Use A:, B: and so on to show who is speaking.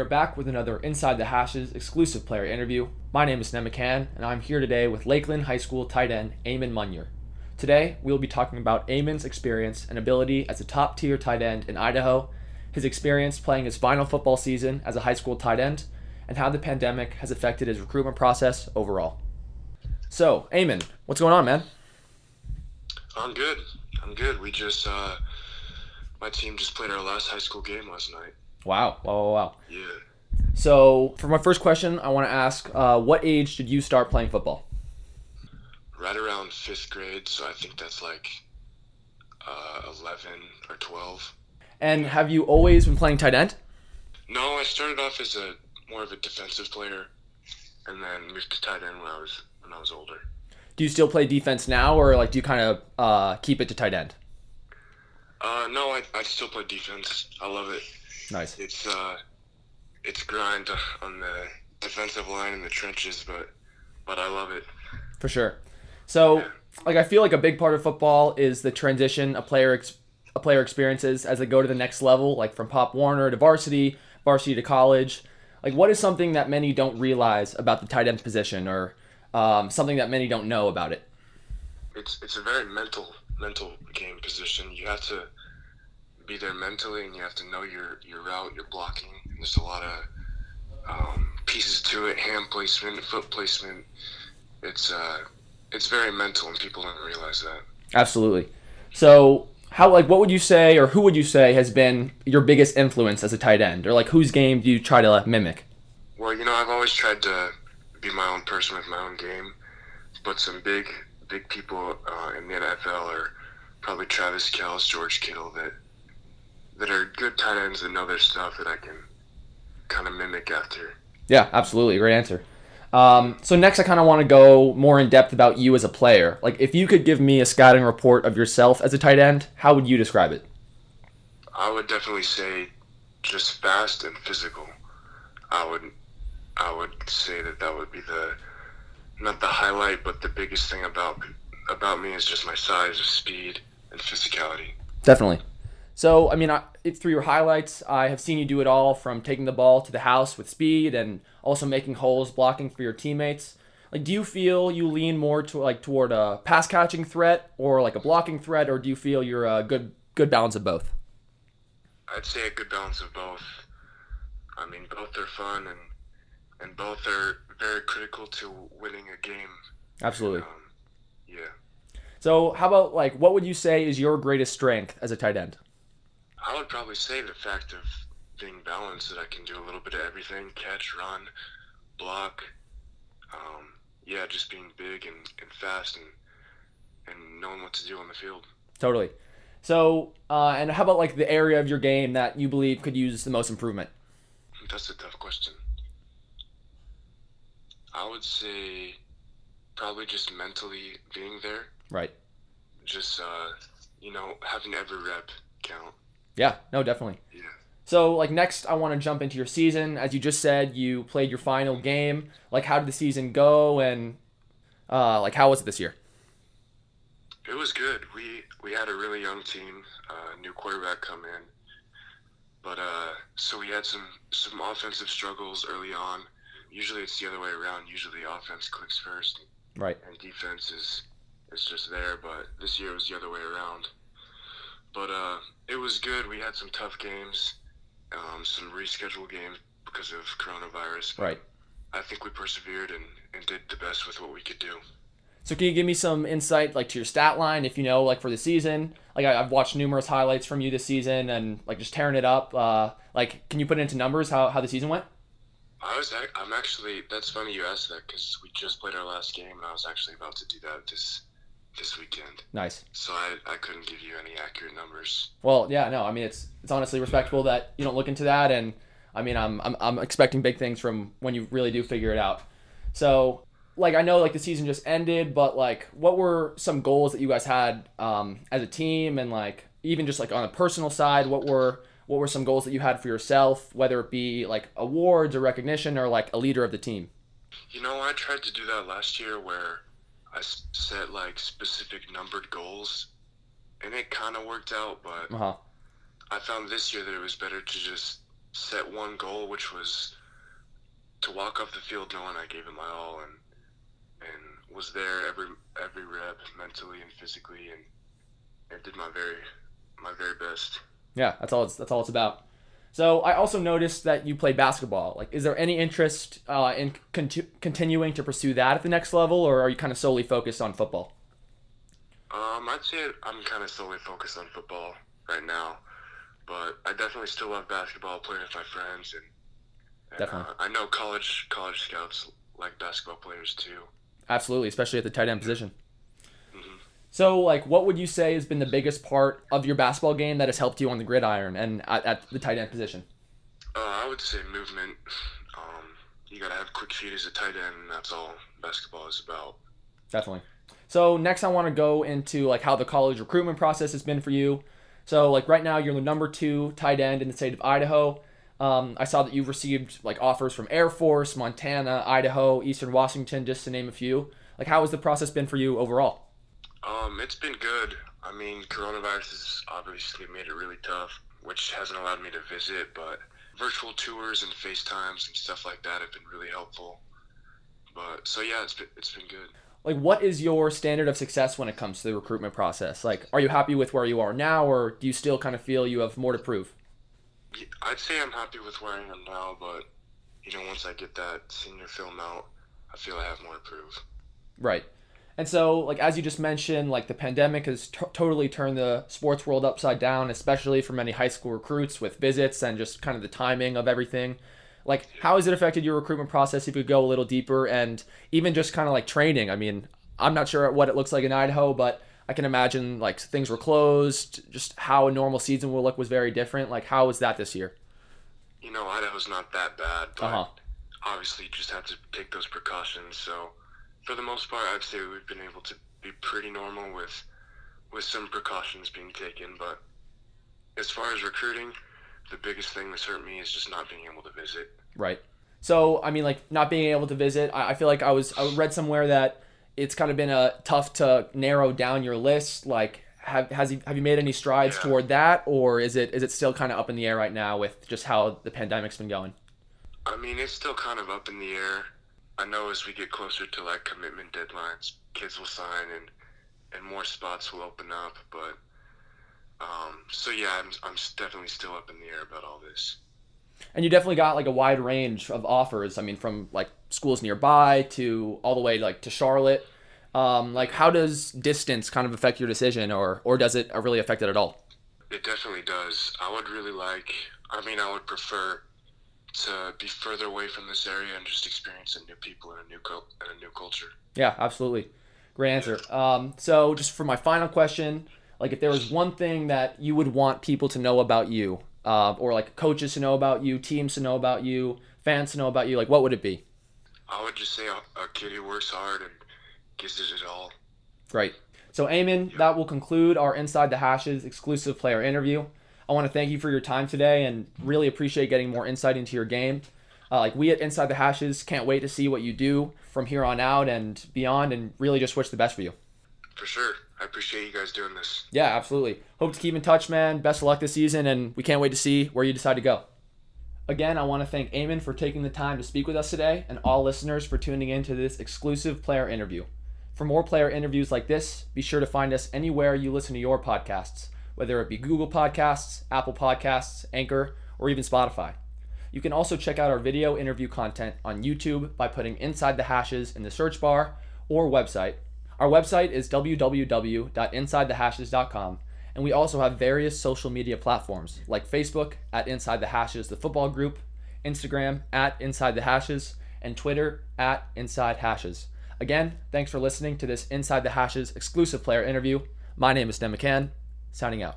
A: Are back with another Inside the Hashes exclusive player interview. My name is Nem McCann, and I'm here today with Lakeland High School tight end Eamon Munyer. Today, we will be talking about Eamon's experience and ability as a top tier tight end in Idaho, his experience playing his final football season as a high school tight end, and how the pandemic has affected his recruitment process overall. So, Eamon, what's going on, man?
B: I'm good. I'm good. We just, uh, my team just played our last high school game last night.
A: Wow, wow, wow, wow.
B: Yeah.
A: So, for my first question, I want to ask uh, what age did you start playing football?
B: Right around fifth grade, so I think that's like uh, 11 or 12.
A: And have you always been playing tight end?
B: No, I started off as a more of a defensive player, and then moved to tight end when I was when I was older.
A: Do you still play defense now, or like do you kind of uh, keep it to tight end?
B: Uh, no, I, I still play defense. I love it.
A: Nice.
B: It's uh, it's grind on the defensive line in the trenches, but but I love it.
A: For sure. So, like, I feel like a big part of football is the transition a player ex- a player experiences as they go to the next level, like from Pop Warner to varsity, varsity to college. Like, what is something that many don't realize about the tight end position, or um, something that many don't know about it?
B: It's it's a very mental mental game position. You have to be there mentally, and you have to know your your route, your blocking. And there's a lot of um, pieces to it: hand placement, foot placement. It's uh, it's very mental, and people don't realize that.
A: Absolutely. So, how like what would you say, or who would you say has been your biggest influence as a tight end, or like whose game do you try to mimic?
B: Well, you know, I've always tried to be my own person with my own game, but some big big people uh, in the NFL are probably Travis Kelce, George Kittle that that are good tight ends and other stuff that I can kind of mimic after.
A: Yeah, absolutely. Great answer. Um, so next, I kind of want to go more in depth about you as a player. Like, if you could give me a scouting report of yourself as a tight end, how would you describe it?
B: I would definitely say just fast and physical. I would, I would say that that would be the, not the highlight, but the biggest thing about about me is just my size, speed, and physicality.
A: Definitely. So, I mean, I, through your highlights, I have seen you do it all from taking the ball to the house with speed and also making holes, blocking for your teammates. Like, do you feel you lean more to like toward a pass catching threat or like a blocking threat, or do you feel you're a good good balance of both?
B: I'd say a good balance of both. I mean, both are fun and and both are very critical to winning a game.
A: Absolutely.
B: Um, yeah.
A: So, how about like what would you say is your greatest strength as a tight end?
B: I would probably say the fact of being balanced that I can do a little bit of everything: catch, run, block. Um, yeah, just being big and, and fast and and knowing what to do on the field.
A: Totally. So, uh, and how about like the area of your game that you believe could use the most improvement?
B: That's a tough question. I would say probably just mentally being there.
A: Right.
B: Just uh, you know, having every rep count.
A: Yeah. No, definitely.
B: Yeah.
A: So, like next, I want to jump into your season. As you just said, you played your final game. Like, how did the season go, and uh, like how was it this year?
B: It was good. We we had a really young team, uh, new quarterback come in, but uh, so we had some some offensive struggles early on. Usually it's the other way around. Usually offense clicks first,
A: Right.
B: and defense is is just there. But this year it was the other way around. But uh, it was good. We had some tough games, um, some rescheduled games because of coronavirus.
A: Right.
B: I think we persevered and, and did the best with what we could do.
A: So, can you give me some insight, like to your stat line, if you know, like for the season? Like, I, I've watched numerous highlights from you this season, and like just tearing it up. Uh, like, can you put it into numbers how how the season went?
B: I was. I'm actually. That's funny you asked that because we just played our last game, and I was actually about to do that this this weekend.
A: Nice.
B: So I, I couldn't give you any accurate numbers.
A: Well, yeah, no, I mean it's it's honestly respectable that you don't look into that, and I mean I'm I'm, I'm expecting big things from when you really do figure it out. So, like I know like the season just ended, but like what were some goals that you guys had um, as a team, and like even just like on a personal side, what were what were some goals that you had for yourself, whether it be like awards or recognition or like a leader of the team?
B: You know, I tried to do that last year where I set like specific numbered goals, and it kind of worked out. But
A: Uh huh.
B: I found this year that it was better to just set one goal, which was to walk off the field knowing I gave it my all and and was there every every rep mentally and physically and and did my very my very best.
A: Yeah, that's all it's that's all it's about. So I also noticed that you play basketball. Like, is there any interest uh, in conti- continuing to pursue that at the next level, or are you kind of solely focused on football?
B: Um, I'd say I'm kind of solely focused on football right now, but I definitely still love basketball, playing with my friends, and, and
A: Definitely.
B: Uh, I know college college scouts like basketball players too.
A: Absolutely, especially at the tight end position. So, like, what would you say has been the biggest part of your basketball game that has helped you on the gridiron and at, at the tight end position?
B: Uh, I would say movement. Um, you gotta have quick feet as a tight end, and that's all basketball is about.
A: Definitely. So next, I want to go into like how the college recruitment process has been for you. So like right now, you're the number two tight end in the state of Idaho. Um, I saw that you've received like offers from Air Force, Montana, Idaho, Eastern Washington, just to name a few. Like, how has the process been for you overall?
B: Um, it's been good. I mean, coronavirus has obviously made it really tough, which hasn't allowed me to visit, but virtual tours and FaceTimes and stuff like that have been really helpful. But so yeah, it's been it's been good.
A: Like, what is your standard of success when it comes to the recruitment process? Like, are you happy with where you are now, or do you still kind of feel you have more to prove?
B: Yeah, I'd say I'm happy with where I am now, but you know, once I get that senior film out, I feel I have more to prove.
A: Right. And so, like as you just mentioned, like the pandemic has t- totally turned the sports world upside down, especially for many high school recruits with visits and just kind of the timing of everything. Like, how has it affected your recruitment process? If you go a little deeper, and even just kind of like training. I mean, I'm not sure what it looks like in Idaho, but I can imagine like things were closed. Just how a normal season will look was very different. Like, how was that this year?
B: You know, Idaho's not that bad, but
A: Uh huh.
B: obviously you just have to take those precautions. So, for the most part, I'd say we've been able to be pretty normal with with some precautions being taken. But as far as recruiting, the biggest thing that's hurt me is just not being able to visit.
A: Right. So I mean, like not being able to visit. I, I feel like I was I read somewhere that it's kind of been a tough to narrow down your list. Like, have has you have you made any strides
B: Yeah.
A: toward that, or is it is it still kind of up in the air right now with just how the pandemic's been going?
B: I mean, it's still kind of up in the air. I know as we get closer to like commitment deadlines, kids will sign and and more spots will open up. But um, so yeah, I'm I'm definitely still up in the air about all this.
A: And you definitely got like a wide range of offers. I mean, from like schools nearby to all the way like to Charlotte. Um, like, how does distance kind of affect your decision, or or does it really affect it at all?
B: It definitely does. I would really like. I mean, I would prefer to be further away from this area and just experience a new people and a new cul- and a new culture.
A: Yeah, absolutely. Great answer. Um, so, just for my final question, like if there was one thing that you would want people to know about you, uh, or like coaches to know about you, teams to know about you, fans to know about you, like what would it be?
B: I would just say a, a kid who works hard and gives it all.
A: Great. So, Eamon, that will conclude our Inside the Hashes exclusive player interview. I want to thank you for your time today and really appreciate getting more insight into your game. Uh, like we at Inside the Hashes can't wait to see what you do from here on out and beyond, and really just wish the best for you.
B: For sure. I appreciate you guys doing this.
A: Yeah, absolutely. Hope to keep in touch, man. Best of luck this season, and we can't wait to see where you decide to go. Again, I want to thank Eamon for taking the time to speak with us today, and all listeners for tuning in to this exclusive player interview. For more player interviews like this, be sure to find us anywhere you listen to your podcasts, whether it be Google Podcasts, Apple Podcasts, Anchor, or even Spotify. You can also check out our video interview content on YouTube by putting Inside the Hashes in the search bar or website. Our website is www.insidethehashes.com, and we also have various social media platforms like Facebook at Inside the Hashes, the football group, Instagram at Inside the Hashes, and Twitter at Inside Hashes. Again, thanks for listening to this Inside the Hashes exclusive player interview. My name is Dan McCann, signing out.